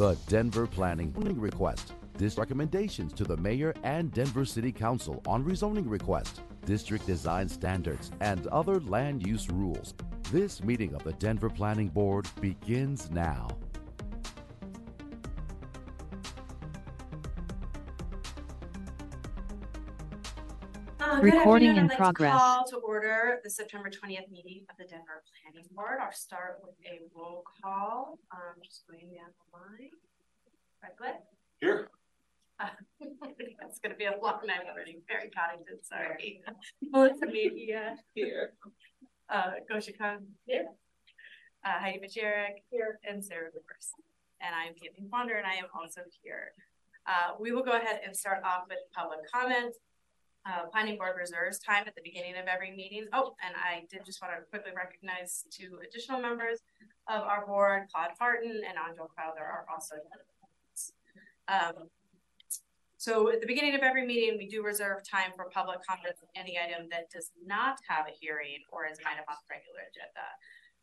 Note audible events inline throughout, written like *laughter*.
The Denver Planning Request. This recommendations to the mayor and Denver City Council on rezoning request, district design standards, and other land use rules. This meeting of the Denver Planning Board begins now. Uh, good Recording afternoon. in I'd like to progress. Call to order the September twentieth meeting of the Denver Planning Board. I'll start with a roll call. Um, just going down the line. Redcliffe? Here. Uh, It's gonna be a long night already. Mary Cottington, sorry. Melissa Media. Here. Uh, Gosia Kung. Here. Uh, Heidi Majerick. Here. And Sarah Rivers. And I'm Caitlin Fonder and I am also here. Uh, we will go ahead and start off with public comment. Uh, planning board reserves time at the beginning of every meeting. Oh, and I did just want to quickly recognize two additional members of our board, Claude Farton and Angel Crowther are also. Um, so at the beginning of every meeting, we do reserve time for public comment on any item that does not have a hearing or is kind of on the regular agenda.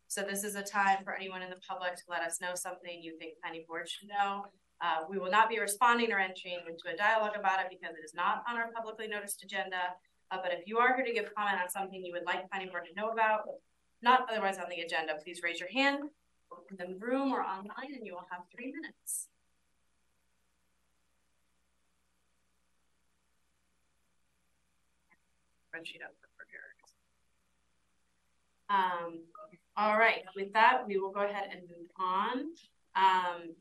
So this is a time for anyone in the public to let us know something you think planning board should know. Uh, we will not be responding or entering into a dialogue about it because it is not on our publicly noticed agenda. Uh, but if you are here to give comment on something you would like planning board to know about, not otherwise on the agenda, please raise your hand in the room or online and you will have three minutes. Um, all right, with that, we will go ahead and move on. Um,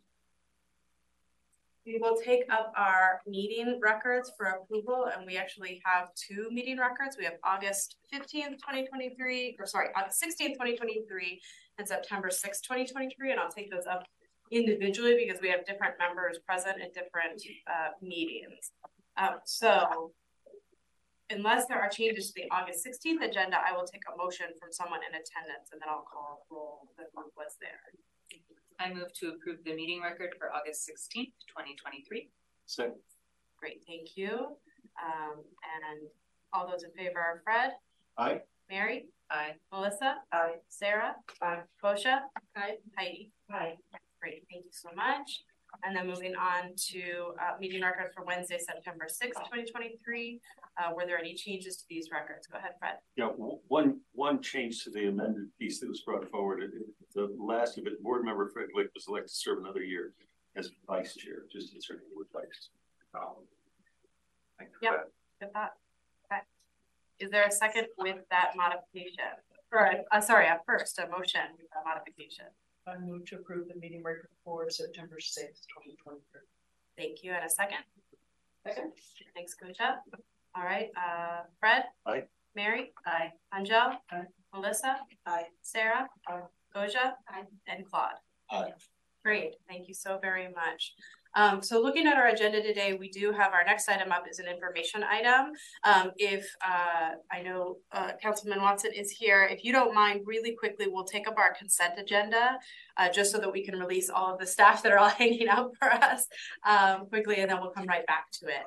we will take up our meeting records for approval, and we actually have two meeting records. We have August fifteenth, twenty twenty-three, or sorry, August sixteenth, twenty twenty-three, and September sixth, twenty twenty-three, and I'll take those up individually because we have different members present at different uh meetings. Um, so unless there are changes to the August sixteenth agenda, I will take a motion from someone in attendance, and then I'll call roll the group was there. I move to approve the meeting record for August sixteenth, twenty twenty-three. Second. Great, thank you. Um, and all those in favor are Fred, Aye. Mary, Aye. Melissa, Aye. Sarah, Aye. Kosha, Heidi. Aye. Great, thank you so much. And then moving on to, uh, meeting record for Wednesday, September sixth, twenty twenty-three. Uh, were there any changes to these records? Go ahead, Fred. Yeah, w- one, one change to the amended piece that was brought forward, it- it- the last of it, board member Fred Glick was elected to serve another year as vice chair, just insert the word vice. Um, thank you for Yep. that. Get that? Okay. Is there a second with that modification? Or, uh, sorry, at first, a motion with that modification. I move to approve the meeting record for September sixth, twenty twenty-three. Thank you, and a second. Second. Thanks, Kucha. All right, uh, Fred? Aye. Mary? Aye. Angel? Aye. Melissa? Aye. Sarah? Aye. Goja? Aye. And Claude? Aye. Great, thank you so very much. Um, so looking at our agenda today, we do have our next item up is an information item. Um, if, uh, I know, uh, Councilman Watson is here, if you don't mind, really quickly, we'll take up our consent agenda. Uh, just so that we can release all of the staff that are *laughs* all hanging out for us, um, quickly, and then we'll come right back to it.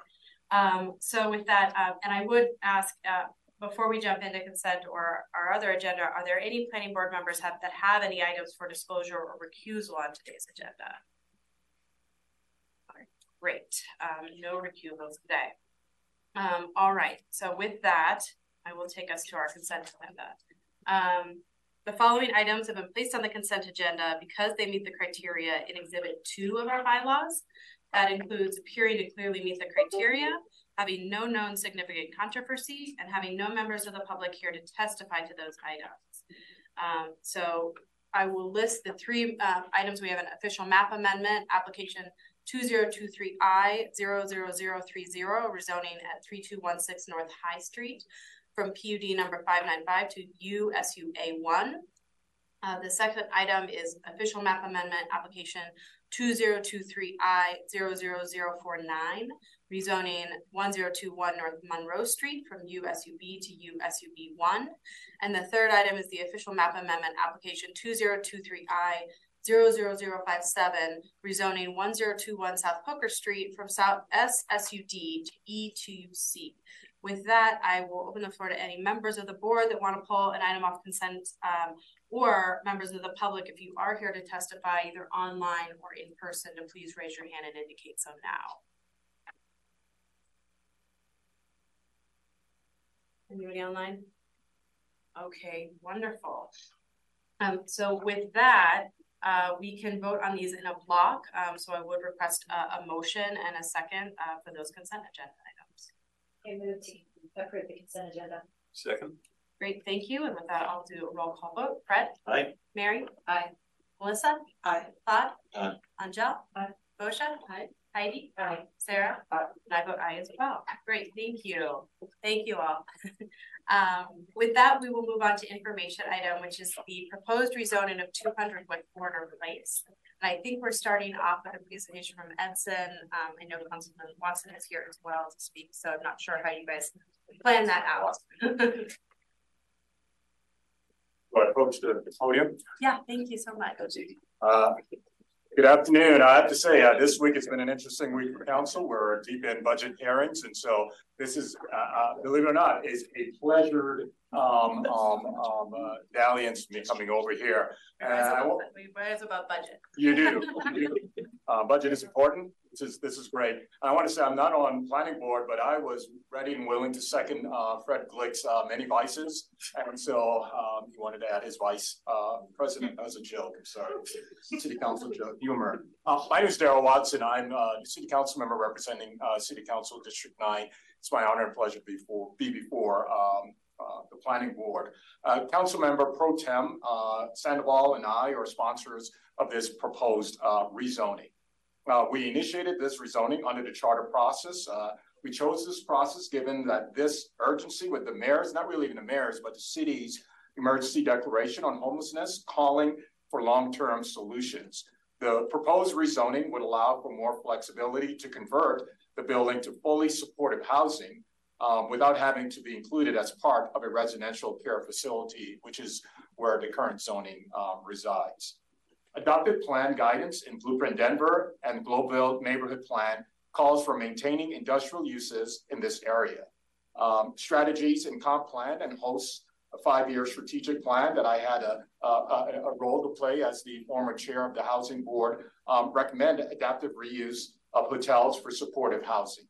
Um, so with that, uh, and I would ask, uh, before we jump into consent or our other agenda, are there any planning board members have, that have any items for disclosure or recusal on today's agenda? Great, um, no recusals today. Um, all right, so with that, I will take us to our consent agenda. Um, the following items have been placed on the consent agenda because they meet the criteria in exhibit two of our bylaws. That includes appearing to clearly meet the criteria, having no known significant controversy, and having no members of the public here to testify to those items. Um, so I will list the three uh, items. We have an official map amendment, application two zero two three I 00030 rezoning at three two one six North High Street from PUD number five nine five to USUA one. Uh, the second item is official map amendment application two zero two three I 00049 rezoning one zero two one North Monroe Street from USUB to USUB one. And the third item is the official map amendment application two zero two three I 00057, rezoning one zero two one South Poker Street from South SSUD to E two C with that, I will open the floor to any members of the board that want to pull an item off consent, um, or members of the public, if you are here to testify either online or in person, to please raise your hand and indicate so now. Anybody online? Okay, wonderful. Um, so with that, uh, we can vote on these in a block. Um, so I would request a, a motion and a second, uh, for those consent agenda items. I move to approve the consent agenda. Second. Great, thank you. And with that, I'll do a roll call vote. Fred? Aye. Mary? Aye. Melissa? Aye. Todd? Aye. Angel? Aye. Bosha? Aye. Heidi? Aye. Sarah? Aye. And I vote aye as well. Great, thank you. Thank you all. *laughs* Um, with that, we will move on to information item, which is the proposed rezoning of two hundred West Warner Place. And I think we're starting off with a presentation from Edson. Um, I know Councilman Watson is here as well to speak, so I'm not sure how you guys plan that out. *laughs* I approach the podium? Yeah, thank you so much. Uh, Good afternoon. I have to say, uh, this week has been an interesting week for council. We're deep in budget hearings. And so this is, uh, uh, believe it or not, is a pleasured um, um, um, uh, dalliance me coming over here. And wa- It's about budget. You do. *laughs* you do. Uh, budget is important. This is, this is great. I want to say I'm not on planning board, but I was ready and willing to second, uh, Fred Glick's, uh, many vices. And so, um, he wanted to add his vice, uh, president as a joke. Sorry. City council joke, humor. Uh, my name is Daryl Watson. I'm, uh, the city council member representing, uh, city council district nine. It's my honor and pleasure before, be before, um, uh, the planning board. Uh, council member pro tem, uh, Sandoval and I are sponsors of this proposed, uh, rezoning. Uh, we initiated this rezoning under the charter process. Uh, we chose this process given that this urgency with the mayor's, not really even the mayor's, but the city's emergency declaration on homelessness calling for long-term solutions. The proposed rezoning would allow for more flexibility to convert the building to fully supportive housing um, without having to be included as part of a residential care facility, which is where the current zoning um, resides. Adopted plan guidance in Blueprint Denver and Globeville Neighborhood Plan calls for maintaining industrial uses in this area. Um, strategies in comp plan and hosts a five-year strategic plan that I had a, a, a, role to play as the former chair of the housing board um, recommend adaptive reuse of hotels for supportive housing.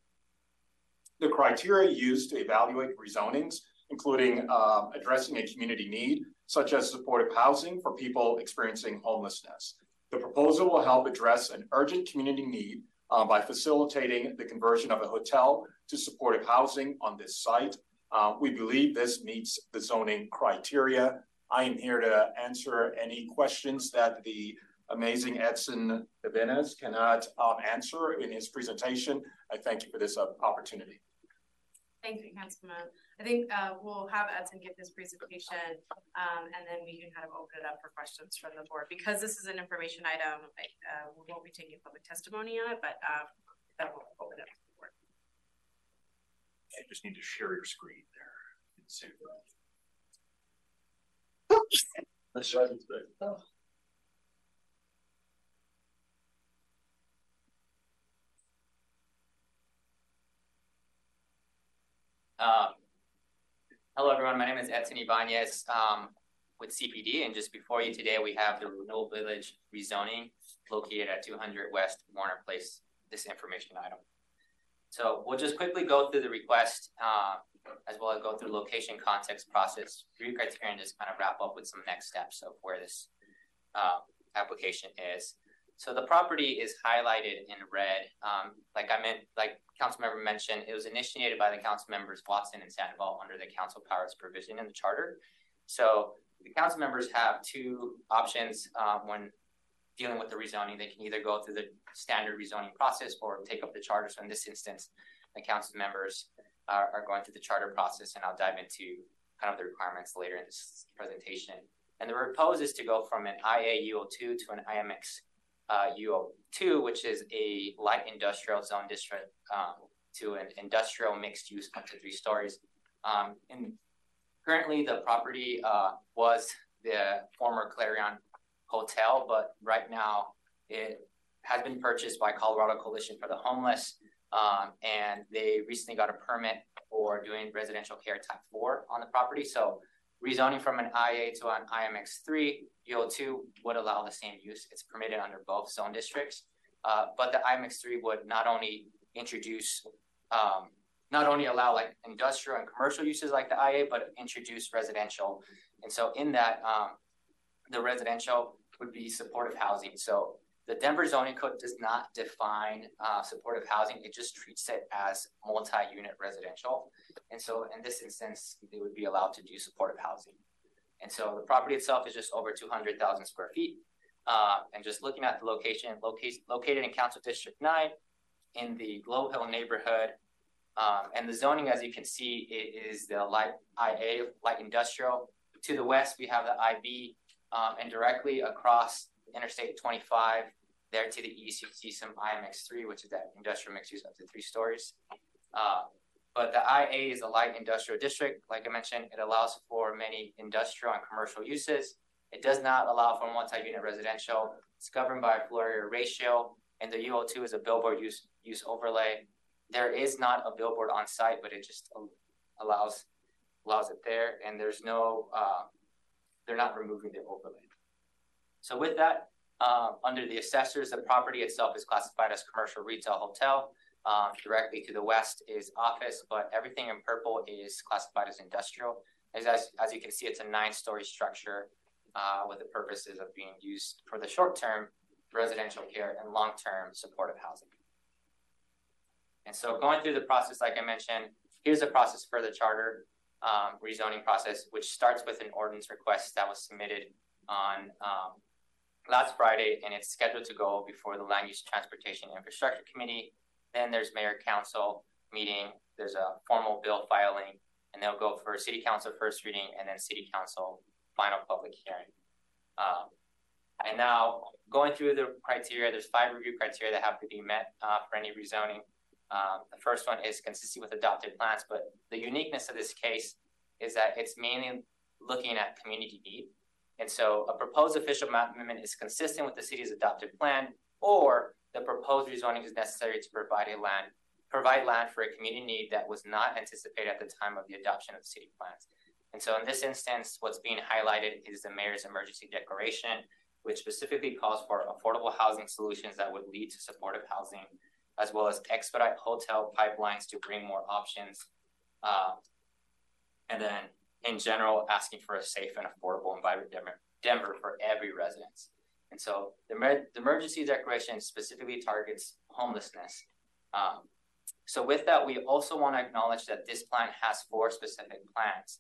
The criteria used to evaluate rezonings, including um, addressing a community need, such as supportive housing for people experiencing homelessness. The proposal will help address an urgent community need uh, by facilitating the conversion of a hotel to supportive housing on this site. Uh, we believe this meets the zoning criteria. I am here to answer any questions that the amazing Edson Ibanez cannot um, answer in his presentation. I thank you for this uh, opportunity. Thank you, Councilman. I think uh, we'll have Edson give his presentation, um, and then we can kind of open it up for questions from the board. Because this is an information item, uh, we won't be taking public testimony on it, but um, that will open it up to the board. I just need to share your screen there. Let's try this Um, hello, everyone. My name is Edson Ibanez um, with CPD, and just before you today, we have the Renewal Village rezoning located at 200 West Warner Place. This information item. So we'll just quickly go through the request, uh, as well as go through location, context, process, three criteria, and just kind of wrap up with some next steps of where this uh, application is. So the property is highlighted in red. Um, like I meant, like Councilmember mentioned, it was initiated by the council members Watson and Sandoval under the council powers provision in the charter. So the council members have two options um, when dealing with the rezoning. They can either go through the standard rezoning process or take up the charter. So in this instance, the council members are, are going through the charter process, and I'll dive into kind of the requirements later in this presentation. And the proposal is to go from an IAUO2 to an IMX UO2, which is a light industrial zone district, um, to an industrial mixed use up to three stories. Um, and currently, the property uh, was the former Clarion Hotel, but right now it has been purchased by Colorado Coalition for the Homeless, um, and they recently got a permit for doing residential care type four on the property. So rezoning from an IA to an IMX three, UO two would allow the same use. It's permitted under both zone districts. Uh, but the IMX three would not only introduce, um, not only allow like industrial and commercial uses like the IA, but introduce residential. And so in that, um, the residential would be supportive housing. So the Denver zoning code does not define uh, supportive housing. It just treats it as multi-unit residential. And so in this instance, they would be allowed to do supportive housing. And so the property itself is just over 200,000 square feet. Uh, and just looking at the location, located in Council District 9 in the Globeville neighborhood. Um, and the zoning, as you can see, it is the light IA, light industrial. To the west, we have the IB, um, and directly across Interstate 25, there to the east, you see some IMX3, which is that industrial mixed use up to three stories. Uh, but the IA is a light industrial district. Like I mentioned, it allows for many industrial and commercial uses. It does not allow for multi-unit residential. It's governed by a floor area ratio, and the UO2 is a billboard use use overlay. There is not a billboard on site, but it just allows allows it there, and there's no uh, they're not removing the overlay. So with that, um, under the assessors, the property itself is classified as commercial retail hotel. Um, directly to the west is office, but everything in purple is classified as industrial. As, as, as you can see, it's a nine-story structure uh, with the purposes of being used for the short-term residential care and long-term supportive housing. And so going through the process, like I mentioned, here's the process for the charter um, rezoning process, which starts with an ordinance request that was submitted on um, last Friday, and it's scheduled to go before the Land Use Transportation Infrastructure Committee. Then there's Mayor Council meeting. There's a formal bill filing, and they'll go for City Council first reading, and then City Council final public hearing. Um, and now going through the criteria, there's five review criteria that have to be met uh, for any rezoning. Um, the first one is consistent with adopted plans, but the uniqueness of this case is that it's mainly looking at community need. And so a proposed official amendment is consistent with the city's adopted plan, or the proposed rezoning is necessary to provide a land, provide land for a community need that was not anticipated at the time of the adoption of the city plans. And so in this instance, what's being highlighted is the mayor's emergency declaration, which specifically calls for affordable housing solutions that would lead to supportive housing as well as expedite hotel pipelines to bring more options. Uh, and then, in general, asking for a safe and affordable environment Denver for every resident. And so, the, the emergency declaration specifically targets homelessness. Um, so, with that, we also want to acknowledge that this plan has four specific plans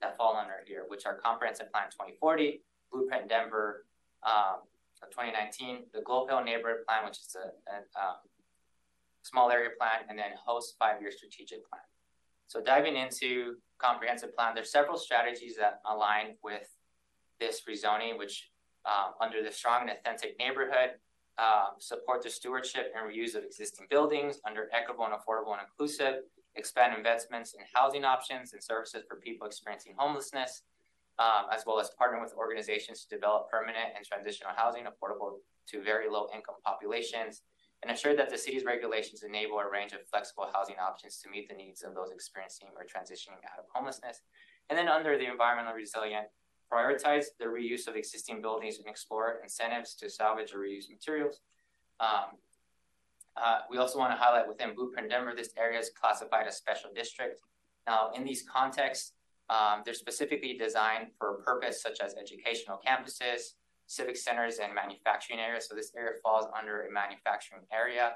that fall under here, which are Comprehensive Plan 2040, Blueprint Denver um, 2019, the Globeville Neighborhood Plan, which is a, a um, small area plan, and then host five-year strategic plan. So diving into comprehensive plan, there's several strategies that align with this rezoning, which um, under the strong and authentic neighborhood, um, support the stewardship and reuse of existing buildings under equitable and affordable and inclusive, expand investments in housing options and services for people experiencing homelessness, um, as well as partner with organizations to develop permanent and transitional housing affordable to very low income populations, and ensure that the city's regulations enable a range of flexible housing options to meet the needs of those experiencing or transitioning out of homelessness. And then under the environmental resilient, prioritize the reuse of existing buildings and explore incentives to salvage or reuse materials. Um, uh, we also want to highlight within Blueprint Denver, this area is classified as special district. Now, in these contexts, um, they're specifically designed for a purpose such as educational campuses, civic centers and manufacturing areas. So this area falls under a manufacturing area.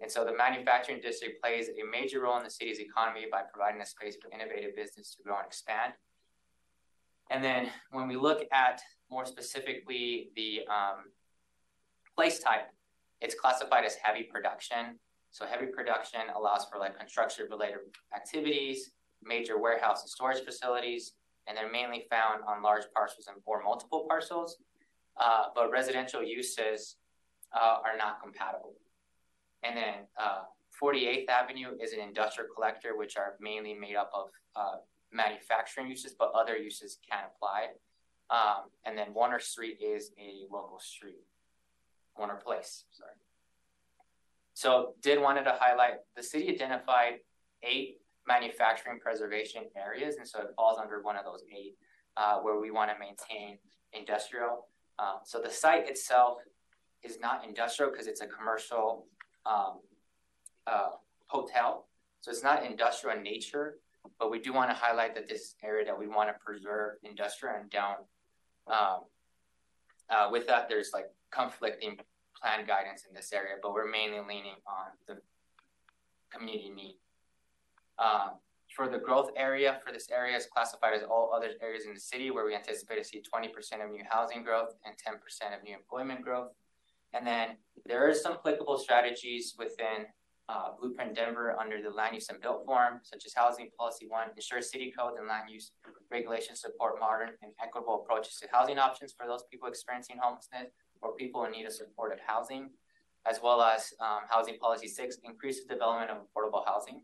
And so the manufacturing district plays a major role in the city's economy by providing a space for innovative business to grow and expand. And then when we look at more specifically the um, place type, it's classified as heavy production. So heavy production allows for like construction related activities, major warehouse and storage facilities, and they're mainly found on large parcels and or multiple parcels uh, but residential uses uh, are not compatible. And then uh, 48th Avenue is an industrial collector, which are mainly made up of uh, manufacturing uses, but other uses can apply. Um, and then Warner Street is a local street, Warner Place, sorry. So did wanted to highlight the city identified eight manufacturing preservation areas, and so it falls under one of those eight, uh, where we want to maintain industrial. Um, so the site itself is not industrial because it's a commercial um, uh, hotel. So it's not industrial in nature, but we do want to highlight that this area that we want to preserve industrial and down. Um, uh, with that, there's like conflicting plan guidance in this area, but we're mainly leaning on the community need. Um, for the growth area, for this area is classified as all other areas in the city where we anticipate to see 20% of new housing growth and 10% of new employment growth. And then there are some applicable strategies within uh, Blueprint Denver under the land use and built form, such as Housing Policy One, ensure city code and land use regulations support modern and equitable approaches to housing options for those people experiencing homelessness or people in need of supportive housing, as well as um, Housing Policy Six, increases development of affordable housing.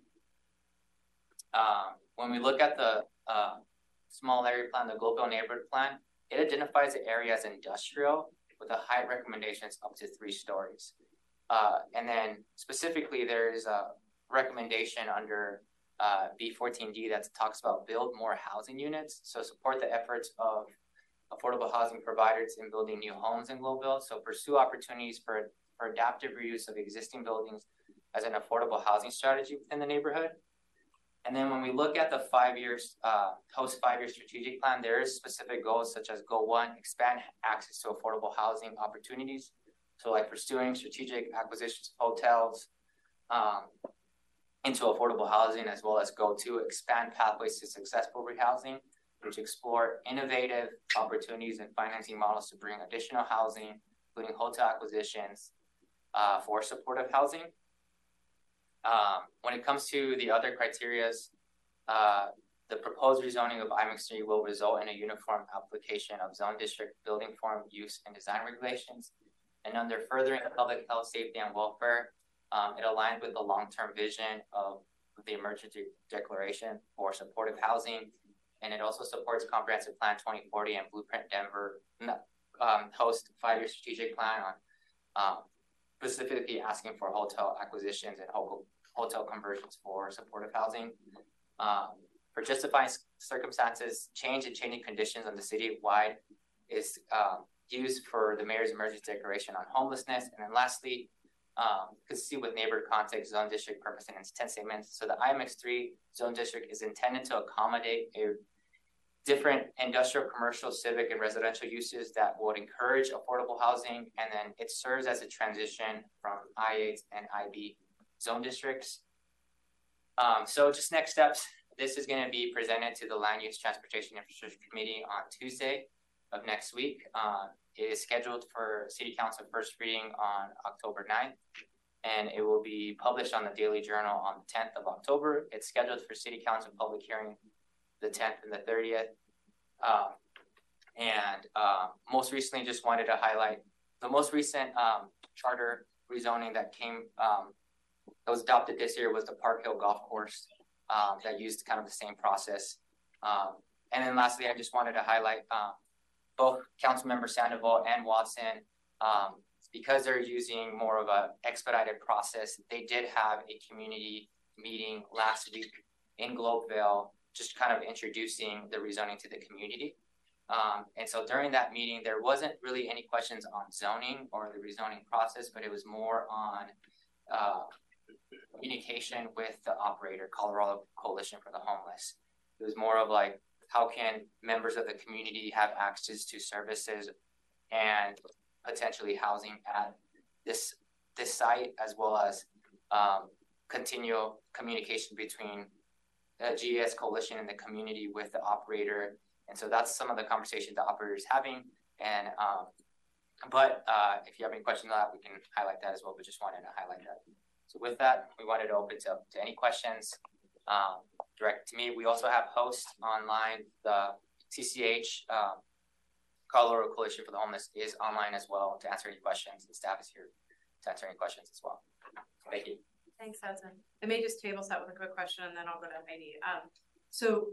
Um, when we look at the uh, small area plan, the Globeville Neighborhood Plan, it identifies the area as industrial with a height recommendations up to three stories. Uh, and then specifically, there's a recommendation under uh, B14D that talks about build more housing units. So support the efforts of affordable housing providers in building new homes in Globeville. So pursue opportunities for, for adaptive reuse of existing buildings as an affordable housing strategy within the neighborhood. And then when we look at the five years, uh, post five year strategic plan, there is specific goals such as goal one, expand access to affordable housing opportunities. So like pursuing strategic acquisitions of hotels um, into affordable housing, as well as goal two, expand pathways to successful rehousing, which explore innovative opportunities and financing models to bring additional housing, including hotel acquisitions uh, for supportive housing. Um, when it comes to the other criterias, uh, the proposed rezoning of IMX 3 will result in a uniform application of zone district building form use and design regulations. And under furthering public health, safety, and welfare, um, it aligns with the long-term vision of the emergency declaration for supportive housing. And it also supports comprehensive plan 2040 and blueprint Denver um, host five-year strategic plan on um, specifically asking for hotel acquisitions and hotel conversions for supportive housing. Um, for justifying circumstances, change and changing conditions on the city-wide is um, used for the mayor's emergency declaration on homelessness. And then lastly, um, see with neighbor context, zone district purpose and intent statements. So the IMX3 zone district is intended to accommodate a different industrial, commercial, civic, and residential uses that would encourage affordable housing. And then it serves as a transition from IA and IB zone districts. Um, so just next steps, this is going to be presented to the Land Use Transportation Infrastructure Committee on Tuesday of next week. Uh, it is scheduled for City Council first reading on October 9th, and it will be published on the Daily Journal on the 10th of October. It's scheduled for City Council public hearing the 10th and the 30th. Um, and uh, most recently, just wanted to highlight the most recent um, charter rezoning that came um, that was adopted this year was the Park Hill Golf Course um, that used kind of the same process. Um, and then lastly, I just wanted to highlight um, both Councilmember Sandoval and Watson, um, because they're using more of a expedited process, they did have a community meeting last week in Globeville just kind of introducing the rezoning to the community. Um, and so during that meeting, there wasn't really any questions on zoning or the rezoning process, but it was more on uh, communication with the operator, Colorado Coalition for the Homeless. It was more of like, how can members of the community have access to services and potentially housing at this this site, as well as um, continual communication between the GES coalition and the community with the operator. And so that's some of the conversations the operator is having. And um, but uh, if you have any questions on that, we can highlight that as well. But just wanted to highlight that. So with that, we wanted to open to, to any questions um, direct to me. We also have hosts online. The CCH um, Colorado Coalition for the Homeless is online as well to answer any questions. The staff is here to answer any questions as well. Thank you. Thanks, Edson. I may just table set with a quick question and then I'll go to Heidi. Um, so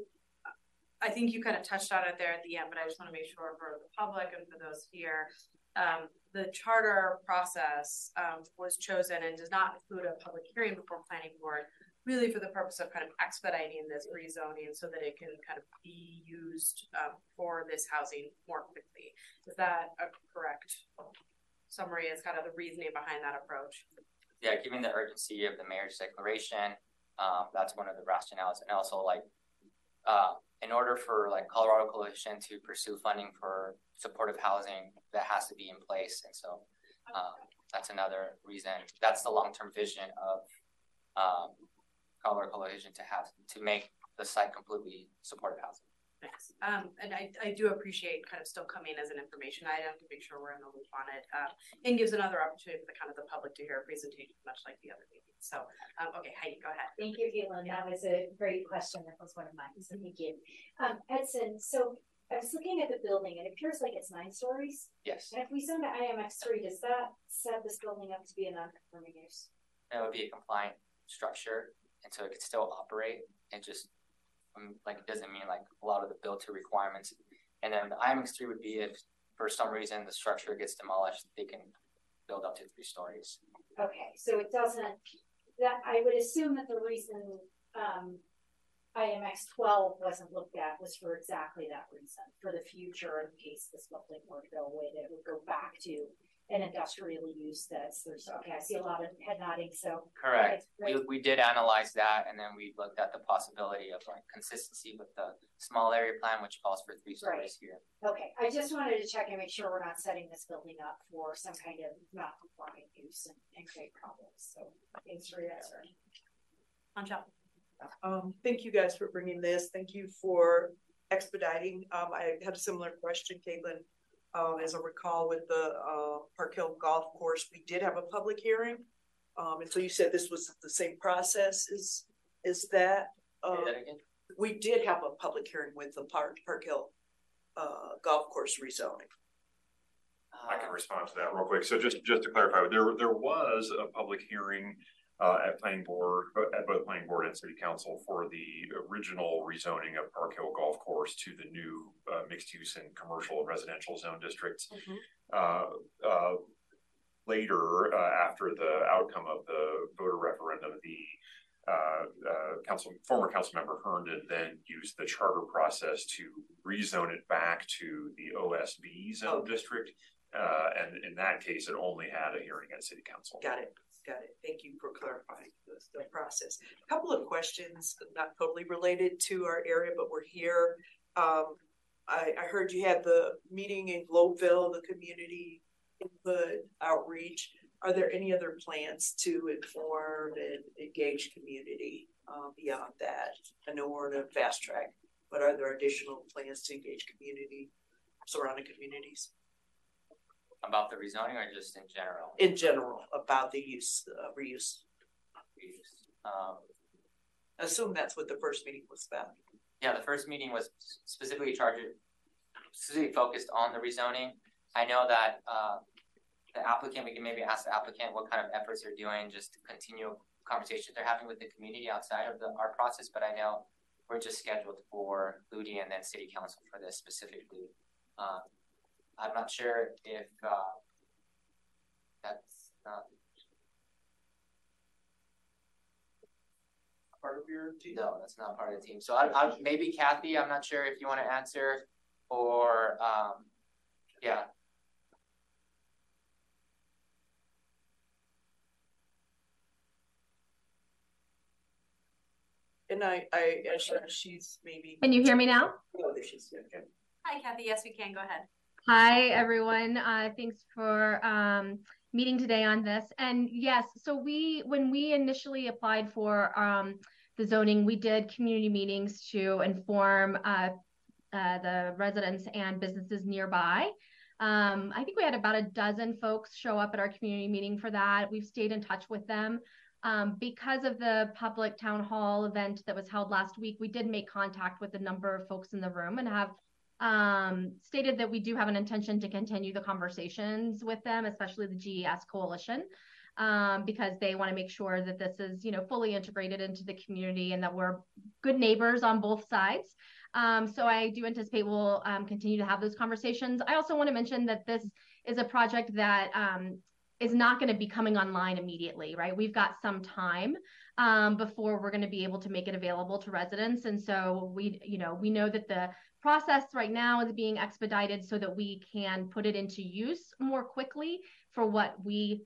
I think you kind of touched on it there at the end, but I just want to make sure for the public and for those here, um, the charter process um, was chosen and does not include a public hearing before planning board, really for the purpose of kind of expediting this rezoning so that it can kind of be used um, for this housing more quickly. Is that a correct summary? Is kind of the reasoning behind that approach? Yeah, given the urgency of the mayor's declaration, um, that's one of the rationales, and also like, uh, in order for like Colorado Coalition to pursue funding for supportive housing, that has to be in place, and so, um, that's another reason. That's the long-term vision of, um, Colorado Coalition to have to make the site completely supportive housing. Thanks. Um, and I, I do appreciate kind of still coming as an information item to make sure we're in the loop on it. Uh, and gives another opportunity for the kind of the public to hear a presentation, much like the other meetings. So, um, okay, Heidi, go ahead. Thank you, Caitlin. That was a great question. That was one of mine. So thank you. Um, Edson, so I was looking at the building and it appears like it's nine stories. Yes, And if we zone to IMX three, does that set this building up to be a non-conforming use? it would be a compliant structure, and so it could still operate, It just, um, like, it doesn't mean like a lot of the build to requirements. And then the IMX three would be if, for some reason, the structure gets demolished, they can build up to three stories. Okay, so it doesn't, that, I would assume that the reason, um, IMX twelve wasn't looked at was for exactly that reason, for the future in case this building were to go away, that it would go back to an industrial use that's, there's, okay, I see a lot of head nodding, so. Correct. We, we did analyze that, and then we looked at the possibility of like consistency with the small area plan, which calls for three stories here. Okay, I just wanted to check and make sure we're not setting this building up for some kind of not conforming use and, and create problems, so thanks for your answer. Anshul. Um, thank you guys for bringing this. Thank you for expediting. Um, I had a similar question, Caitlin. Um, as I recall with the, uh, Park Hill Golf Course, we did have a public hearing. Um, and so you said this was the same process is, is that? Say Uh, that again? we did have a public hearing with the Park, Park Hill, uh, Golf Course rezoning. I can respond to that real quick. So just, just to clarify, there, there was a public hearing at planning board, at both planning board and city council for the original rezoning of Park Hill Golf Course to the new uh, mixed use and commercial and residential zone districts. Uh, uh, later, uh, after the outcome of the voter referendum, the uh, uh, council, former council member Herndon then used the charter process to rezone it back to the OSB zone Okay. district. Uh, and in that case, it only had a hearing at city council. Got it, got it. Thank you for clarifying the, the process. A couple of questions, not totally related to our area, but we're here. Um, I, I heard you had the meeting in Globeville, the community input outreach. Are there any other plans to inform and engage community, uh, beyond that? I know we're in a fast track, but are there additional plans to engage community, surrounding communities About the rezoning or just in general? in general about the use, uh, reuse? Um, Assume that's what the first meeting was about. Yeah, the first meeting was specifically charged, specifically focused on the rezoning. I know that, uh, the applicant, we can maybe ask the applicant what kind of efforts they're doing, just to continue conversations they're having with the community outside of the, our process, but I know we're just scheduled for LUTI and then city council for this specifically. Um, I'm not sure if, uh, that's not, Part of your team? No, that's not part of the team. So I, I, maybe Kathy, I'm not sure if you want to answer or, um, yeah. And I, I, I'm she's maybe. Can you hear me now? Oh, there she's, okay. Hi, Kathy. Yes, we can. Go ahead. Hi, everyone. Uh, thanks for um, meeting today on this. And yes, so we, when we initially applied for um, the zoning, we did community meetings to inform uh, uh, the residents and businesses nearby. Um, I think we had about a dozen folks show up at our community meeting for that. We've stayed in touch with them. Um, because of the public town hall event that was held last week, we did make contact with a number of folks in the room and have um, stated that we do have an intention to continue the conversations with them, especially the GES coalition, um, because they want to make sure that this is, you know, fully integrated into the community and that we're good neighbors on both sides. Um, so I do anticipate we'll um, continue to have those conversations. I also want to mention that this is a project that um, is not going to be coming online immediately, right? We've got some time um, before we're going to be able to make it available to residents. And so we, you know, we know that the process right now is being expedited so that we can put it into use more quickly for what we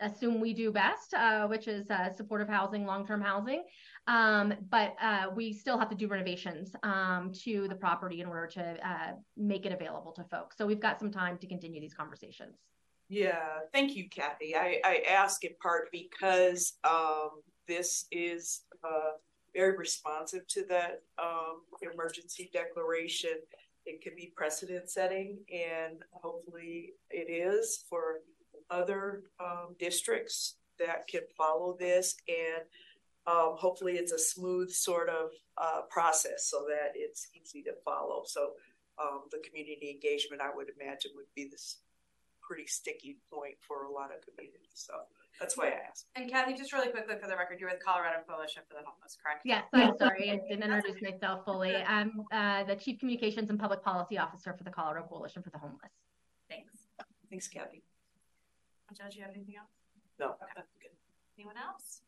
assume we do best, uh, which is uh, supportive housing, long-term housing. Um, but uh, we still have to do renovations um, to the property in order to uh, make it available to folks. So we've got some time to continue these conversations. Yeah, thank you, Kathy. I, I ask in part because um, this is uh, very responsive to that um, emergency declaration. It can be precedent setting, and hopefully it is for other um, districts that can follow this. And um, hopefully it's a smooth sort of uh, process so that it's easy to follow. So um, the community engagement, I would imagine, would be this pretty sticky point for a lot of communities. So that's why I asked. And Kathy, just really quickly for the record, you're with Colorado Coalition for the Homeless, correct? Yes, I'm sorry, I didn't introduce myself fully. I'm uh, the Chief Communications and Public Policy Officer for the Colorado Coalition for the Homeless. Thanks. Thanks, Kathy. Judge, you have anything else? No. Okay. Anyone else?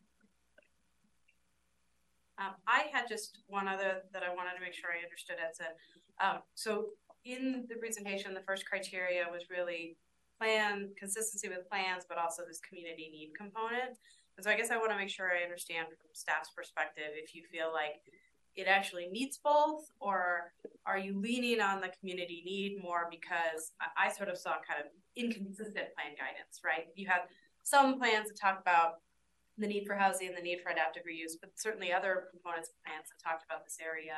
Um, I had just one other that I wanted to make sure I understood. Ed said, um, so in the presentation, the first criteria was really plan consistency with plans, but also this community need component. And so I guess I want to make sure I understand from staff's perspective if you feel like it actually meets both, or are you leaning on the community need more because I, sort of saw kind of inconsistent plan guidance, right? You have some plans that talk about the need for housing and the need for adaptive reuse, but certainly other components of plans that talked about this area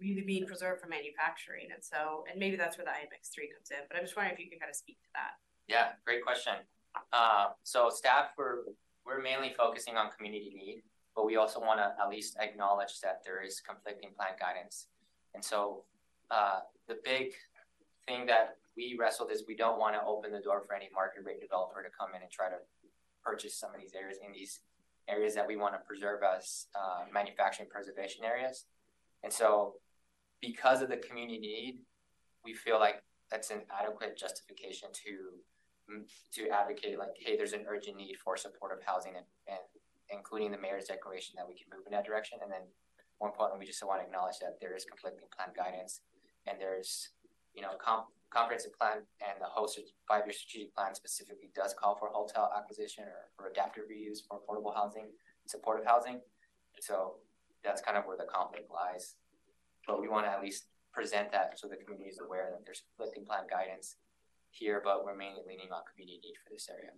really being preserved for manufacturing. And so, and maybe that's where the IMX three comes in, but I'm just wondering if you can kind of speak to that. Yeah, great question. Uh, so staff, we're, we're mainly focusing on community need, but we also want to at least acknowledge that there is conflicting plan guidance. And so uh, the big thing that we wrestled is we don't want to open the door for any market rate developer to come in and try to purchase some of these areas in these areas that we want to preserve as uh, manufacturing preservation areas. And so because of the community need, we feel like that's an adequate justification to to advocate like, hey, there's an urgent need for supportive housing and, and including the mayor's declaration that we can move in that direction. And then more importantly, we just want to acknowledge that there is conflicting plan guidance and there's, you know, comp- comprehensive plan and the host five-year strategic plan specifically does call for hotel acquisition or for adaptive reuse for affordable housing, supportive housing. So that's kind of where the conflict lies. But we want to at least present that so the community is aware that there's conflicting plan guidance here, but we're mainly leaning on community need for this area.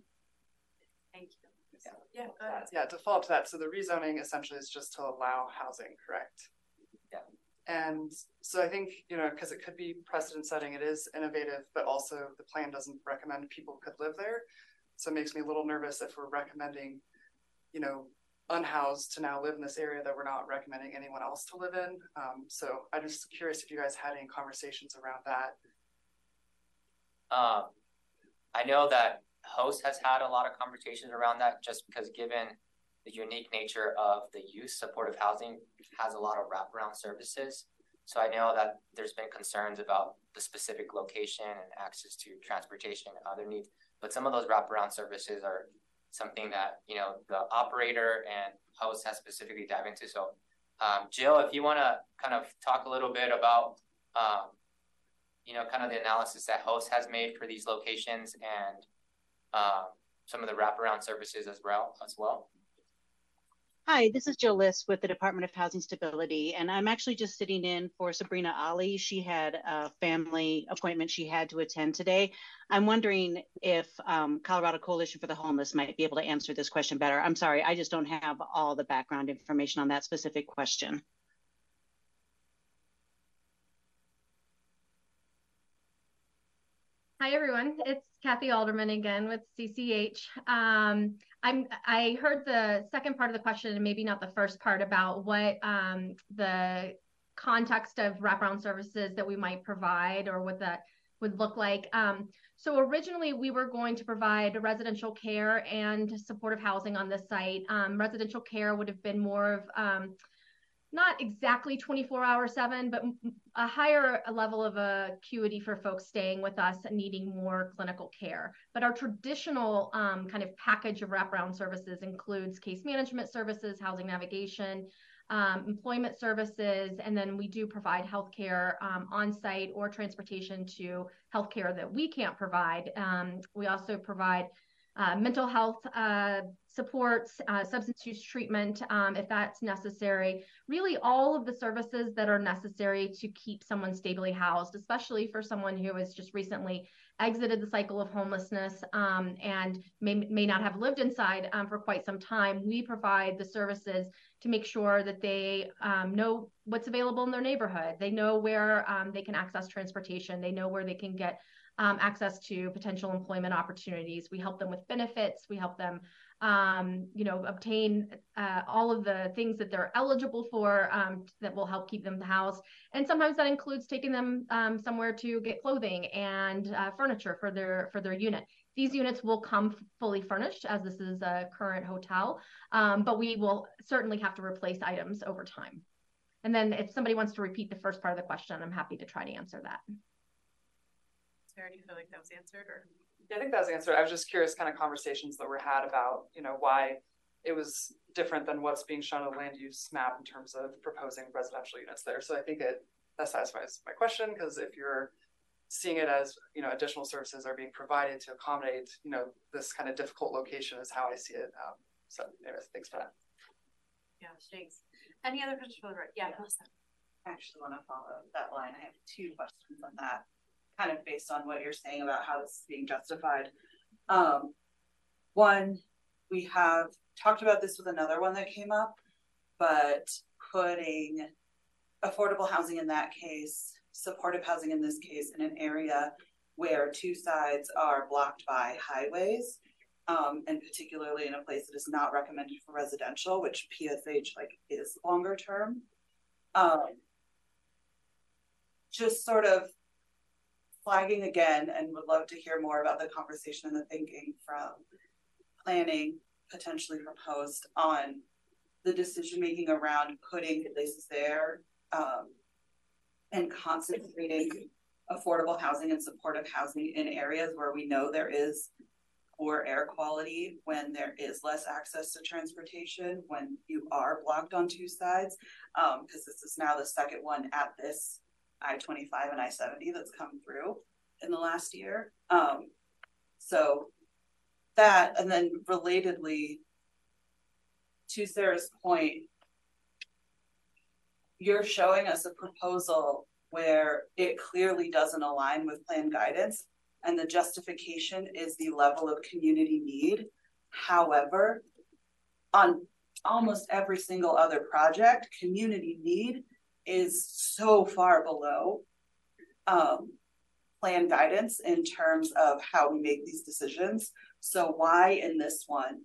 Thank you. Yeah, yeah, yeah, to follow up to that, so the rezoning essentially is just to allow housing, correct? Yeah. And so I think, you know, because it could be precedent setting, it is innovative, but also the plan doesn't recommend people could live there. So it makes me a little nervous if we're recommending, you know, unhoused to now live in this area that we're not recommending anyone else to live in. Um, so I'm just curious if you guys had any conversations around that. Um, I know that host has had a lot of conversations around that just because given the unique nature of the youth supportive housing has a lot of wraparound services. So I know that there's been concerns about the specific location and access to transportation and other needs, but some of those wraparound services are something that you know the operator and host has specifically dive into. So, um, Jill, if you want to kind of talk a little bit about um, you know kind of the analysis that host has made for these locations and um, some of the wraparound services as well as well. Hi, this is Jill List with the Department of Housing Stability, and I'm actually just sitting in for Sabrina Ali. She had a family appointment she had to attend today. I'm wondering if um, Colorado Coalition for the Homeless might be able to answer this question better. I'm sorry, I just don't have all the background information on that specific question. Hi everyone, it's Kathy Alderman again with CCH. Um, I'm I heard the second part of the question and maybe not the first part about what um, the context of wraparound services that we might provide or what that would look like. Um, so originally we were going to provide residential care and supportive housing on this site. Um, residential care would have been more of um, not exactly 24 hour seven, but a higher level of acuity for folks staying with us and needing more clinical care. But our traditional um, kind of package of wraparound services includes case management services, housing navigation, um, employment services, and then we do provide healthcare um, on site or transportation to healthcare that we can't provide. Um, we also provide uh, mental health uh, supports, uh, substance use treatment um, if that's necessary. Really, all of the services that are necessary to keep someone stably housed, especially for someone who has just recently exited the cycle of homelessness um, and may, may not have lived inside um, for quite some time. We provide the services to make sure that they um, know what's available in their neighborhood. They know where um, they can access transportation. They know where they can get um, access to potential employment opportunities. We help them with benefits. We help them, um, you know, obtain uh, all of the things that they're eligible for um, that will help keep them housed. And sometimes that includes taking them um, somewhere to get clothing and uh, furniture for their for their unit. These units will come fully furnished as this is a current hotel, um, but we will certainly have to replace items over time. And then if somebody wants to repeat the first part of the question, I'm happy to try to answer that. Sarah, do you feel like that was answered or? Yeah, I think that was answered. I was just curious kind of conversations that were had about, you know, why it was different than what's being shown on the land use map in terms of proposing residential units there. So I think it that satisfies my question because if you're seeing it as you know additional services are being provided to accommodate you know this kind of difficult location is how I see it. Um, so anyways, thanks for that. Yeah, thanks. Any other questions for the Yeah, yeah. Melissa. I actually want to follow that line. I have two questions on that kind of based on what you're saying about how this is being justified. Um, one, we have talked about this with another one that came up, but putting affordable housing in that case, supportive housing in this case, in an area where two sides are blocked by highways, um, and particularly in a place that is not recommended for residential, which PSH like is longer term. Um, just sort of flagging again and would love to hear more about the conversation and the thinking from planning potentially proposed on the decision making around putting places there um, and concentrating affordable housing and supportive housing in areas where we know there is poor air quality when there is less access to transportation when you are blocked on two sides because um, this is now the second one at this I 25 and I 70 that's come through in the last year. Um, so that, and then relatedly, to Sarah's point, you're showing us a proposal where it clearly doesn't align with plan guidance, and the justification is the level of community need. However, on almost every single other project, community need is so far below um, plan guidance in terms of how we make these decisions. So why in this one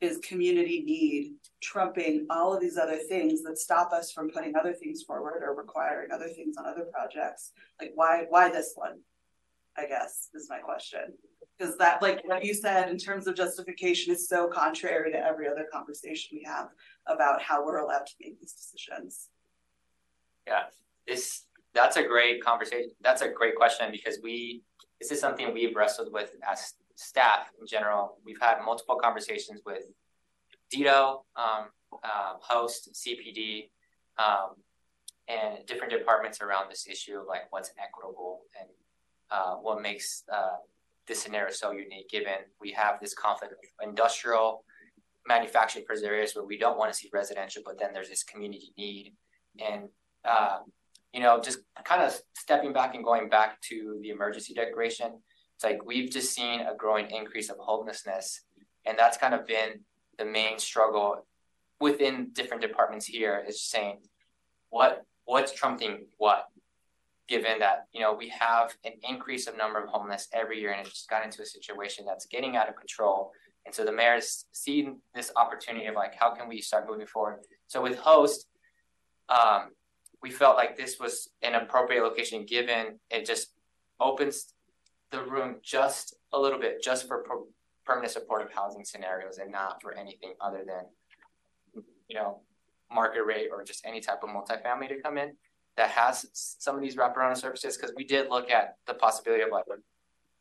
is community need trumping all of these other things that stop us from putting other things forward or requiring other things on other projects? Like why why this one? I guess is my question. Because that like what you said in terms of justification is so contrary to every other conversation we have about how we're allowed to make these decisions. Yeah, this that's a great conversation. That's a great question because we this is something we've wrestled with as staff in general. We've had multiple conversations with DEDO, um, um, host, CPD, um, and different departments around this issue of like what's equitable and uh, what makes uh, this scenario so unique. Given we have this conflict of industrial manufacturing for areas where we don't want to see residential, but then there's this community need and uh, you know, just kind of stepping back and going back to the emergency declaration, it's like we've just seen a growing increase of homelessness. And that's kind of been the main struggle within different departments here is saying what what's trumping what given that you know we have an increase of number of homeless every year and it's just got into a situation that's getting out of control and so the mayor's seen this opportunity of like how can we start moving forward so with host um, we felt like this was an appropriate location given it just opens the room just a little bit just for per- permanent supportive housing scenarios and not for anything other than you know market rate or just any type of multifamily to come in that has some of these wraparound services because we did look at the possibility of like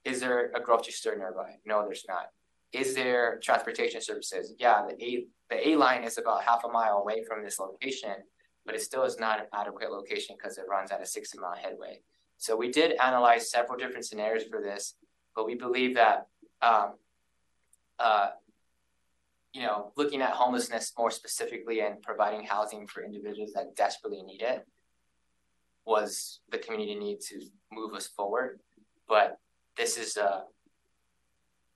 is there a grocery store nearby? No there's not. Is there transportation services? Yeah the a the a line is about half a mile away from this location but it still is not an adequate location because it runs at a 60 mile headway so we did analyze several different scenarios for this but we believe that um, uh, you know, looking at homelessness more specifically and providing housing for individuals that desperately need it was the community need to move us forward. But this is, uh,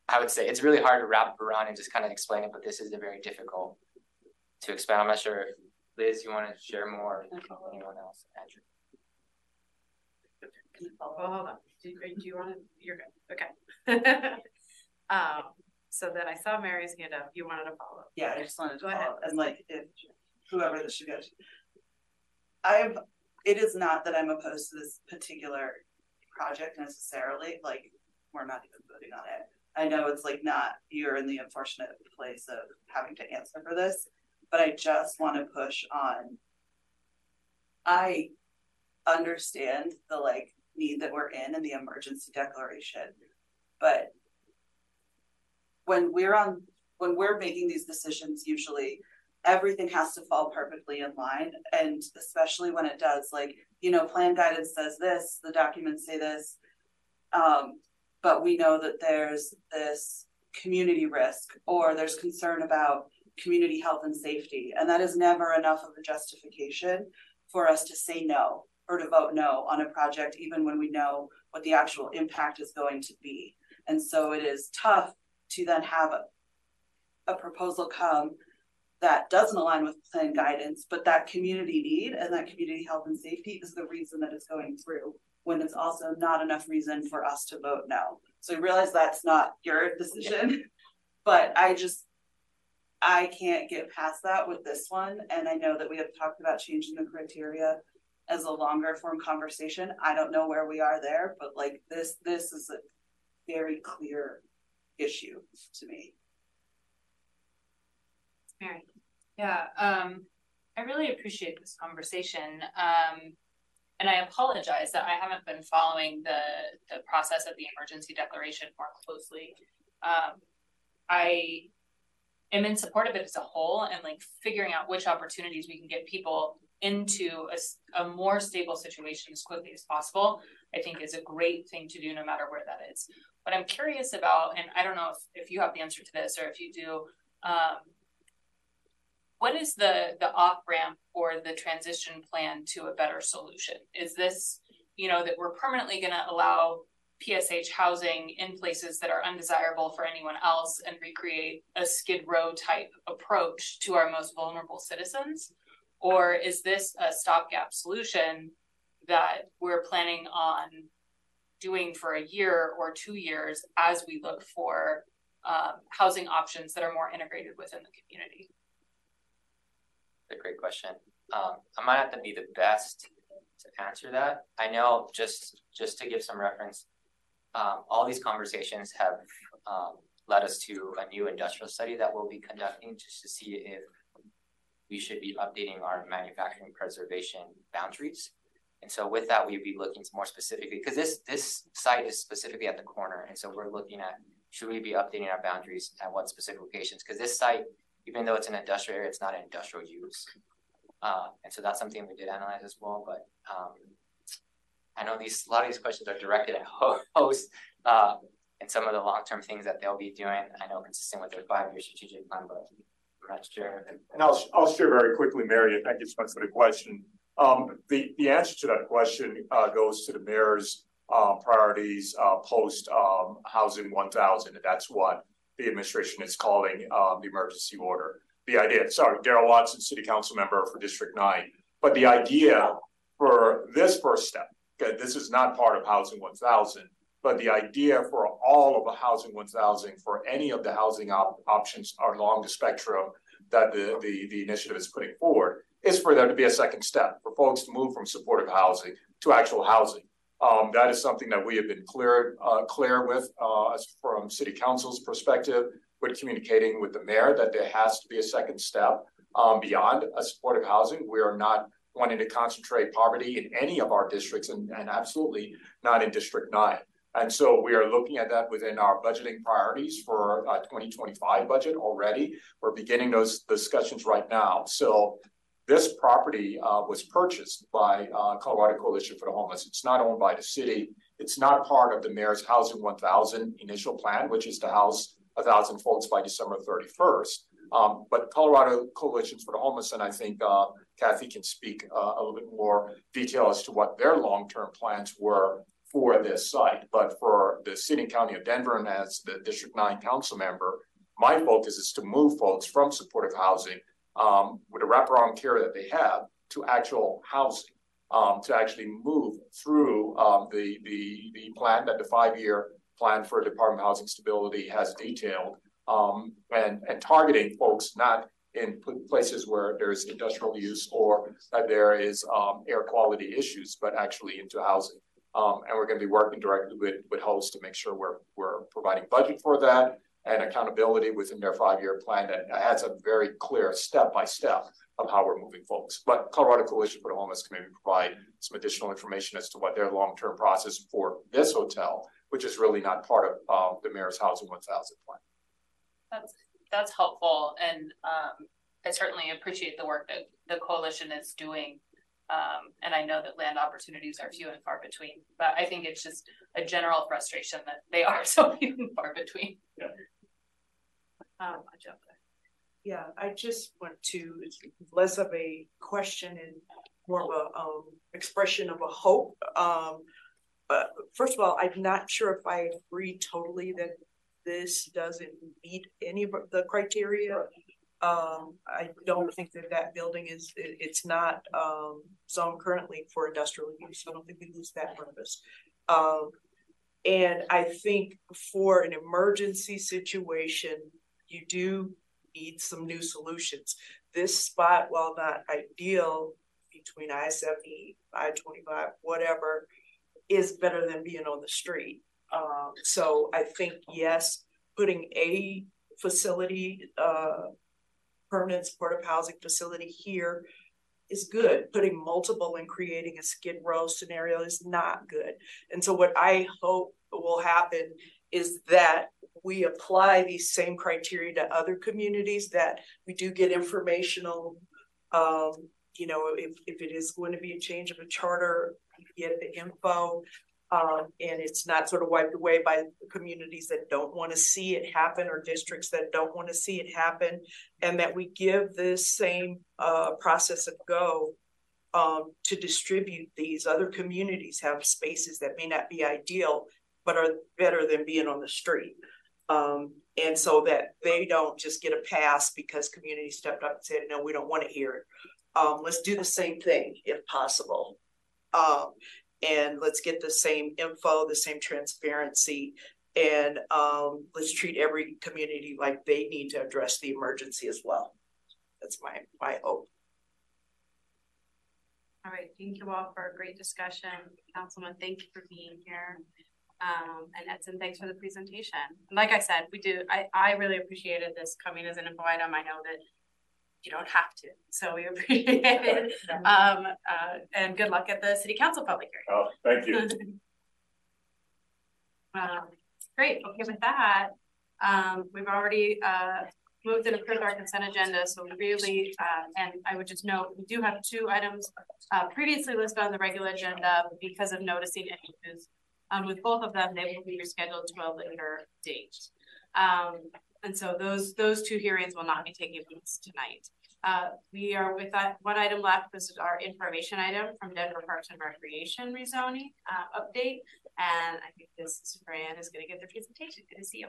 I would say, it's really hard to wrap around and just kind of explain it. But this is a very difficult to expand. I'm not sure, Liz, you want to share more? Or anyone else? Andrew. Oh, hold on. Do, do you want to? You're good. Okay. *laughs* um, so then I saw Mary's hand up. You wanted to follow. Yeah, I just wanted to Go follow. ahead. And like, if whoever this should go to. I've, it is not that I'm opposed to this particular project necessarily, like, we're not even voting on it. I know it's like not, you're in the unfortunate place of having to answer for this, but I just want to push on. I understand the like need that we're in and the emergency declaration, but when we're on when we're making these decisions usually everything has to fall perfectly in line and especially when it does like you know plan guidance says this the documents say this um, but we know that there's this community risk or there's concern about community health and safety. And that is never enough of a justification for us to say no or to vote no on a project even when we know what the actual impact is going to be. And so it is tough to then have a, a proposal come that doesn't align with plan guidance, but that community need and that community health and safety is the reason that it's going through when it's also not enough reason for us to vote no. So I realize that's not your decision, but I just, I can't get past that with this one. And I know that we have talked about changing the criteria as a longer form conversation. I don't know where we are there, but like this, this is a very clear issue to me. Mary. Yeah, um, I really appreciate this conversation. Um, and I apologize that I haven't been following the the process of the emergency declaration more closely. Um, I am in support of it as a whole and like figuring out which opportunities we can get people into a, a more stable situation as quickly as possible. I think is a great thing to do no matter where that is. What I'm curious about, and I don't know if, if you have the answer to this or if you do, um, what is the the off ramp or the transition plan to a better solution? Is this, you know, that we're permanently going to allow PSH housing in places that are undesirable for anyone else and recreate a skid row type approach to our most vulnerable citizens? Or is this a stopgap solution that we're planning on doing for a year or two years as we look for um, housing options that are more integrated within the community? That's a great question. Um, I might have to be the best to answer that. I know just just to give some reference, um, all these conversations have um, led us to a new industrial study that we'll be conducting just to see if we should be updating our manufacturing preservation boundaries. And so with that, we'd be looking more specifically because this this site is specifically at the corner, and so we're looking at should we be updating our boundaries at what specific locations? Because this site even though it's an industrial area, it's not an industrial use. Uh, and so that's something we did analyze as well. But um, I know these a lot of these questions are directed at *laughs* hosts uh, and some of the long term things that they'll be doing. I know consistent with their five year strategic plan, but I'm not sure. And I'll I'll share very quickly, Mary. Thank you so much for the question. Um, the the answer to that question uh, goes to the mayor's uh, priorities uh, post um, housing 1,000, and that's what the administration is calling um, the emergency order. The idea, sorry, Darrell Watson, City Council member for District 9. But the idea for this first step, this is not part of Housing 1000, but the idea for all of the Housing 1000, for any of the housing op- options along the spectrum that the, the, the initiative is putting forward, is for there to be a second step, for folks to move from supportive housing to actual housing. Um, that is something that we have been clear uh, clear with uh, from City Council's perspective. With communicating with the mayor that there has to be a second step um, beyond a supportive housing. We are not wanting to concentrate poverty in any of our districts and, and absolutely not in District 9. And so we are looking at that within our budgeting priorities for uh, 2025 budget already. We're beginning those discussions right now. So this property uh, was purchased by uh, Colorado Coalition for the Homeless. It's not owned by the city. It's not part of the mayor's Housing 1000 initial plan, which is to house 1,000 folks by December 31st. Um, but Colorado Coalitions for the Homeless, and I think uh, Kathy can speak uh, a little bit more detail as to what their long-term plans were for this site. But for the city and county of Denver and as the District 9 council member, my focus is to move folks from supportive housing um, with the wraparound care that they have to actual housing. Um, to actually move through um, the, the, the plan that the five-year plan for Department of Housing Stability has detailed um, and, and targeting folks not in places where there's industrial use or that there is um, air quality issues, but actually into housing. Um, and we're going to be working directly with, with hosts to make sure we're, we're providing budget for that and accountability within their five-year plan that has a very clear step-by-step of how we're moving folks. But Colorado Coalition for the Homeless can maybe provide some additional information as to what their long-term process for this hotel, which is really not part of uh, the Mayor's Housing 1000 plan. That's that's helpful, and um, I certainly appreciate the work that the coalition is doing. Um, and I know that land opportunities are few and far between, but I think it's just a general frustration that they are *laughs* so few and far between. Yeah. Um, I. Yeah, I just want to less of a question and more of a um, expression of a hope. Um, uh, first of all, I'm not sure if I agree totally that this doesn't meet any of the criteria. Um, I don't think that that building is, it, it's not, um, zoned currently for industrial use. I don't think we lose that purpose. Um, and I think for an emergency situation, you do need some new solutions. This spot, while not ideal between I 70, I 25, whatever, is better than being on the street. Um, so I think, yes, putting a facility, uh, permanent supportive housing facility here is good. Putting multiple and creating a skid row scenario is not good. And so what I hope will happen is that we apply these same criteria to other communities that we do get informational um, you know if, if it is going to be a change of a charter get the info um, and it's not sort of wiped away by communities that don't want to see it happen or districts that don't want to see it happen, and that we give this same uh, process a go um, to distribute these. Other communities have spaces that may not be ideal, but are better than being on the street. Um, and so that they don't just get a pass because community stepped up and said, no, we don't want to hear it. Um, let's do the same thing if possible. Um, and let's get the same info, the same transparency, and um, let's treat every community like they need to address the emergency as well. That's my my hope. All right, thank you all for a great discussion. Councilman, thank you for being here. Um, and Edson, thanks for the presentation. Like I said, we do, I, I really appreciated this coming as an info item. I know that you don't have to. So we *laughs* appreciate it. Um, uh, and good luck at the city council public hearing. Oh, thank you. *laughs* um, great. Okay, with that, um, we've already uh, moved and approved our consent agenda. So we really, uh, and I would just note, we do have two items uh, previously listed on the regular agenda because of noticing issues. Um, with both of them, they will be rescheduled to a later date. Um, and so those those two hearings will not be taking place tonight. Uh, we are with that one item left. This is our information item from Denver Parks and Recreation rezoning uh, update. And I think this is Fran is going to give the presentation. Good to see you.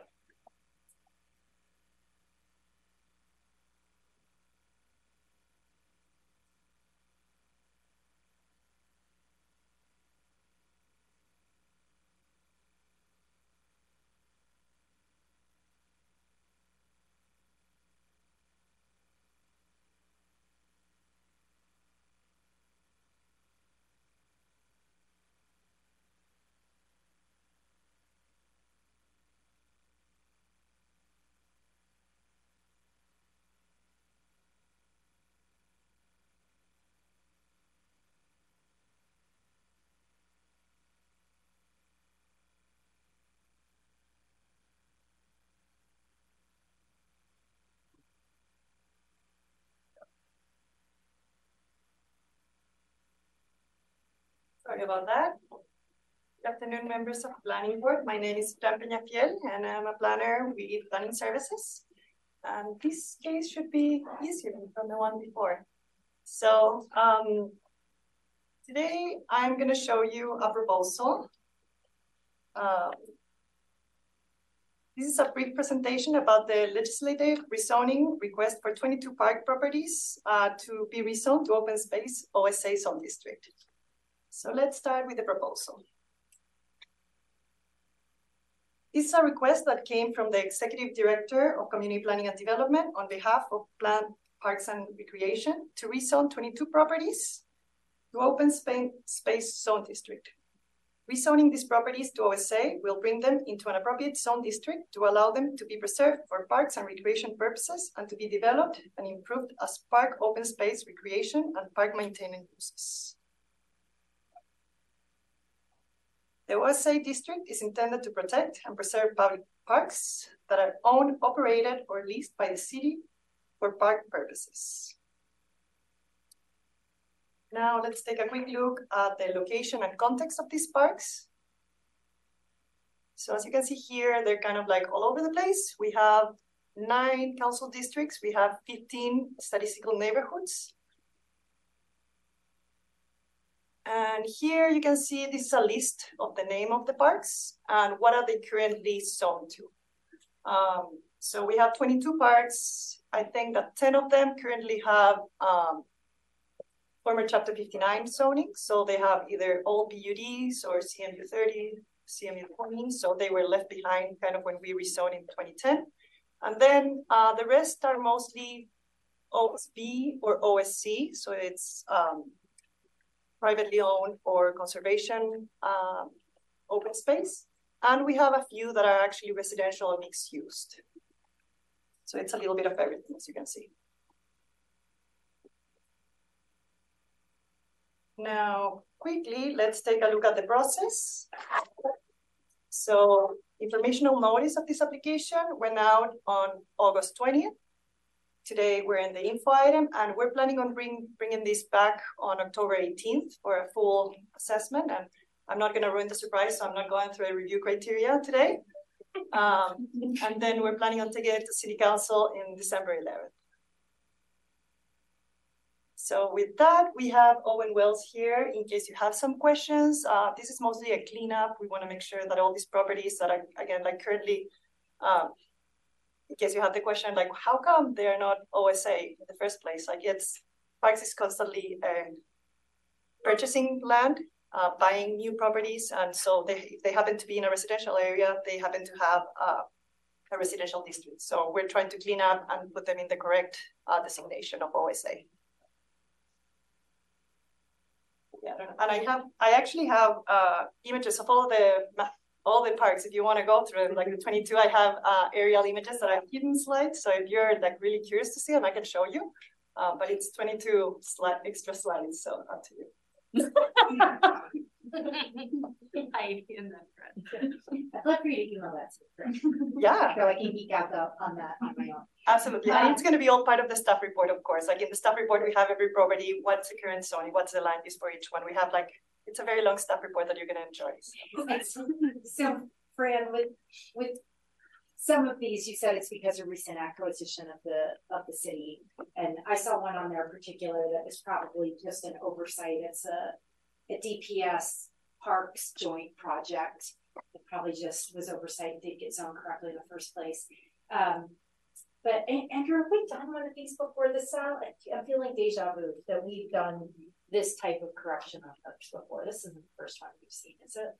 Sorry about that. Good afternoon, members of the planning board. My name is Fran Peñafiel and I'm a planner with planning services. And this case should be easier than the one before. So um, today I'm going to show you a proposal. Um, this is a brief presentation about the legislative rezoning request for 22 park properties uh, to be rezoned to open space OSA zone district. So let's start with the proposal. This is a request that came from the Executive Director of Community Planning and Development on behalf of Plan Parks and Recreation to rezone 22 properties to open space zone district. Rezoning these properties to OSA will bring them into an appropriate zone district to allow them to be preserved for parks and recreation purposes and to be developed and improved as park open space recreation and park maintenance uses. The OSA district is intended to protect and preserve public parks that are owned, operated, or leased by the city for park purposes. Now let's take a quick look at the location and context of these parks. So as you can see here, they're kind of like all over the place. We have nine council districts. We have 15 statistical neighborhoods. And here you can see this is a list of the name of the parks and what are they currently zoned to. Um, so we have 22 parks. I think that 10 of them currently have um, former Chapter 59 zoning. So they have either all PUDs or CMU 30, CMU 20. So they were left behind kind of when we rezoned in 2010. And then uh, the rest are mostly OSB or OSC. So it's um, privately owned or conservation um, open space. And we have a few that are actually residential and mixed used. So it's a little bit of everything, as you can see. Now, quickly, let's take a look at the process. So informational notice of this application went out on August 20th. Today we're in the info item and we're planning on bring, bringing this back on October 18th for a full assessment. And I'm not gonna ruin the surprise, so I'm not going through a review criteria today. *laughs* Um, and then we're planning on taking it to City Council in December 11th. So with that, we have Owen Wells here in case you have some questions. Uh, this is mostly a cleanup. We want to make sure that all these properties that are, again, like currently, um, in case you have the question, like, how come they're not OSA in the first place? Like, it's Parks is constantly uh, purchasing land, uh, buying new properties. And so they, if they happen to be in a residential area, they happen to have uh, a residential district. So we're trying to clean up and put them in the correct uh, designation of OSA. Yeah, and I have, I actually have uh, images of all the all the parks. If you want to go through them. like the 22, I have uh, aerial images that I've hidden slides. So if you're like really curious to see them, I can show you. Uh, but it's 22 slide extra slides, so up to you. *laughs* Hide in that front. I'd love for you to email that. Yeah. So I can geek out on that on my own. Absolutely. And it's going to be all part of the staff report, of course. Like in the staff report, we have every property, what's the current zoning, what's the land use for each one. We have like, it's a very long staff report that you're going to enjoy. So, Fran, with, with some of these, you said it's because of recent acquisition of the, of the city. And I saw one on there in particular that was probably just an oversight. It's a, a DPS parks joint project. It probably just was oversight, didn't get zoned correctly in the first place. Um, but Andrew, have we done one of these before? This uh, I'm feeling deja vu that we've done this type of correction on parks before. This isn't the first time we've seen, is it?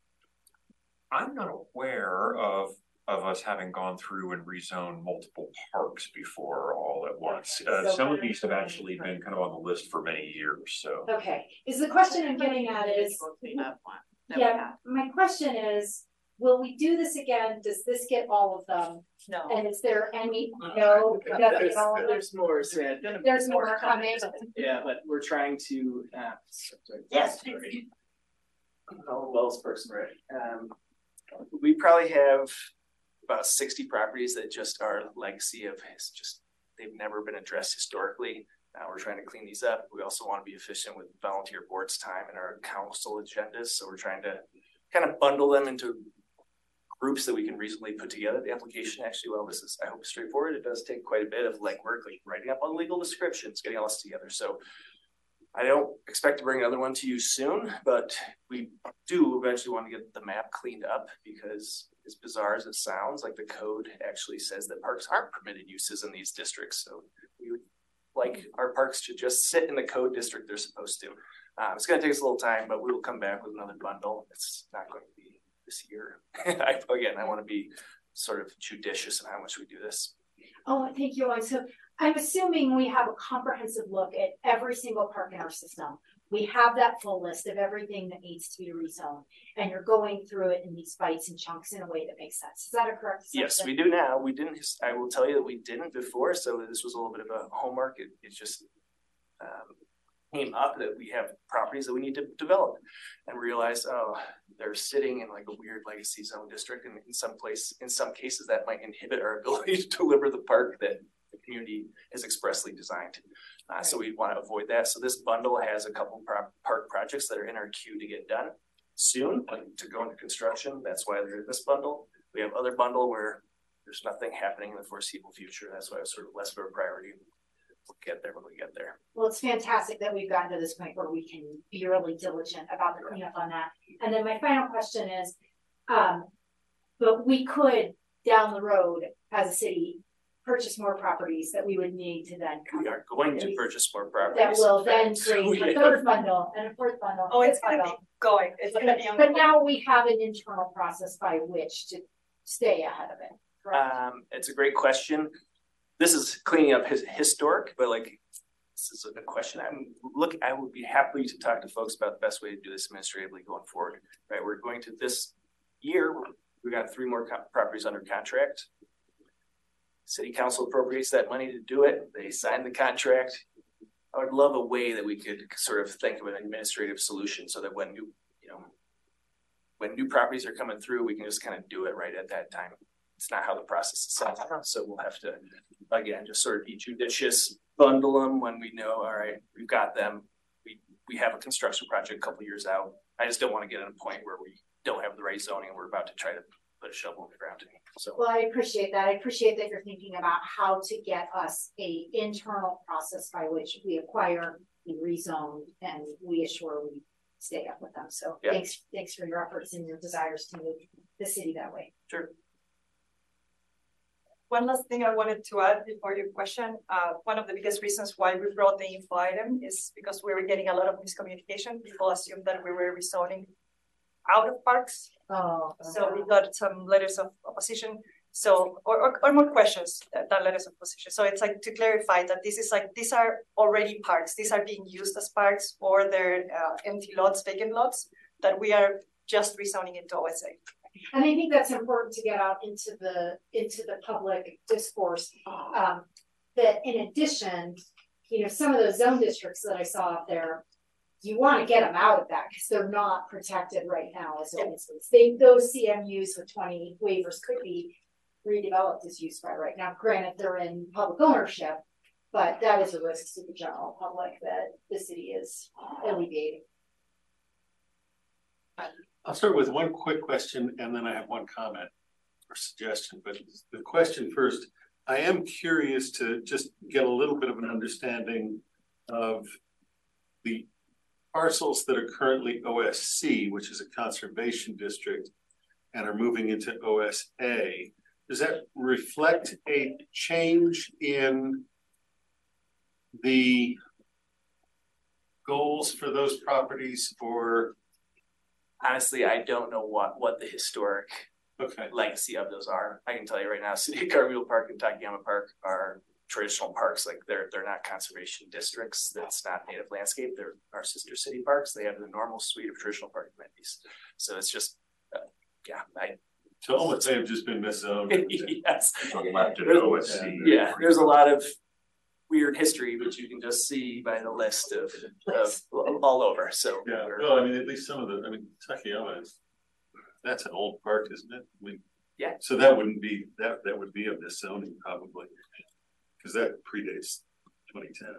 I'm not aware of of us having gone through and rezoned multiple parks before all at once. Uh, so some of these have actually been kind of on the list for many years. So okay, is the question I'm getting at is yeah, my question is will we do this again? Does this get all of them? No. And is there any, no? There's, there's more, Sven. There's more coming. Yeah, but we're trying to, uh, sorry. Yes. Sorry. Oh, Wells person, right? Um, we probably have about sixty properties that just are legacy of, it's just, they've never been addressed historically. Now we're trying to clean these up. We also want to be efficient with volunteer boards time and our council agendas. So we're trying to kind of bundle them into groups that we can reasonably put together. The application actually, well, this is, I hope, straightforward. It does take quite a bit of legwork, like writing up all legal descriptions, getting all this together. So I don't expect to bring another one to you soon, but we do eventually want to get the map cleaned up because as bizarre as it sounds, like the code actually says that parks aren't permitted uses in these districts. So we would like our parks to just sit in the code district they're supposed to. Uh, it's going to take us a little time, but we will come back with another bundle. It's not going to be this year. *laughs* I, again, I want to be sort of judicious in how much we do this. Oh, thank you. So I'm assuming we have a comprehensive look at every single park in our system. We have that full list of everything that needs to be rezoned, and you're going through it in these bites and chunks in a way that makes sense. Is that a correct? Yes, we do now. We didn't, I will tell you that we didn't before, so this was a little bit of a homework. It, it just um, came up that we have properties that we need to develop and realize, oh, they're sitting in like a weird legacy zone district. And in some place, in some cases, that might inhibit our *laughs* ability to deliver the park that the community is expressly designed. Uh, so we want to avoid that. So this bundle has a couple park projects that are in our queue to get done soon to go into construction. That's why they're in this bundle. We have other bundle where there's nothing happening in the foreseeable future. That's why it's sort of less of a priority. We'll get there when we get there. Well, it's fantastic that we've gotten to this point where we can be really diligent about the cleanup on that. And then my final question is, um, but we could down the road as a city purchase more properties that we would need to then. We are going to purchase more properties. That will then *laughs* create a third bundle and a fourth bundle. Oh, it's fifth gonna be going, it's gonna be. But now we have an internal process by which to stay ahead of it. correct? Um, it's a great question. This is cleaning up his historic, but like, this is a question. I'm look, I would be happy to talk to folks about the best way to do this administratively going forward. Right, we're going to this year, we got three more co- properties under contract. City council appropriates that money to do it. They sign the contract. I would love a way that we could sort of think of an administrative solution so that when new, you know, when new properties are coming through, we can just kind of do it right at that time. It's not how the process is set up, so we'll have to, again, just sort of be judicious, bundle them when we know, all right, we've got them. We, we have a construction project a couple years out. I just don't want to get at a point where we don't have the right zoning and we're about to try to put a shovel in the ground. So, Well, I appreciate that. I appreciate that you're thinking about how to get us a internal process by which we acquire, we rezone, and we assure we stay up with them. So Yeah. thanks, thanks for your efforts and your desires to move the city that way. sure. One last thing I wanted to add before your question, uh, one of the biggest reasons why we brought the info item is because we were getting a lot of miscommunication. People assumed that we were rezoning out of parks. Oh. So we got some letters of opposition, so, or, or, or more questions than than letters of opposition. So it's like to clarify that this is like, these are already parks, these are being used as parks or they're uh, empty lots, vacant lots, that we are just rezoning into OSA. And I think that's important to get out into the, into the public discourse. Um, that in addition, you know, some of those zone districts that I saw up there, you want to get them out of that because they're not protected right now as ordinances. They, those CMUs with twenty waivers could be redeveloped as use by right now. Granted, they're in public ownership, but that is a risk to the general public that the city is alleviating. I'll start with one quick question and then I have one comment or suggestion, but the question first. I am curious to just get a little bit of an understanding of the parcels that are currently OSC, which is a conservation district, and are moving into OSA. Does that reflect a change in the goals for those properties or Honestly, I don't know what, what the historic Okay. legacy of those are. I can tell you right now, City of Karmiel Park and Takayama Park are traditional parks. Like they're they're not conservation districts. That's not native landscape. They're our sister city parks. They have the normal suite of traditional park amenities. So it's just, uh, yeah, I. So almost they have just been miszoned. *laughs* yes. There's- Yeah, there's a lot of weird history, which you can just see by the list of, of all over. So Yeah, we're- well, I mean, at least some of the, I mean, Takayama is, that's an old park, isn't it? I mean. Yeah. So that wouldn't be, that, that would be of this zoning probably. Cause that predates twenty ten.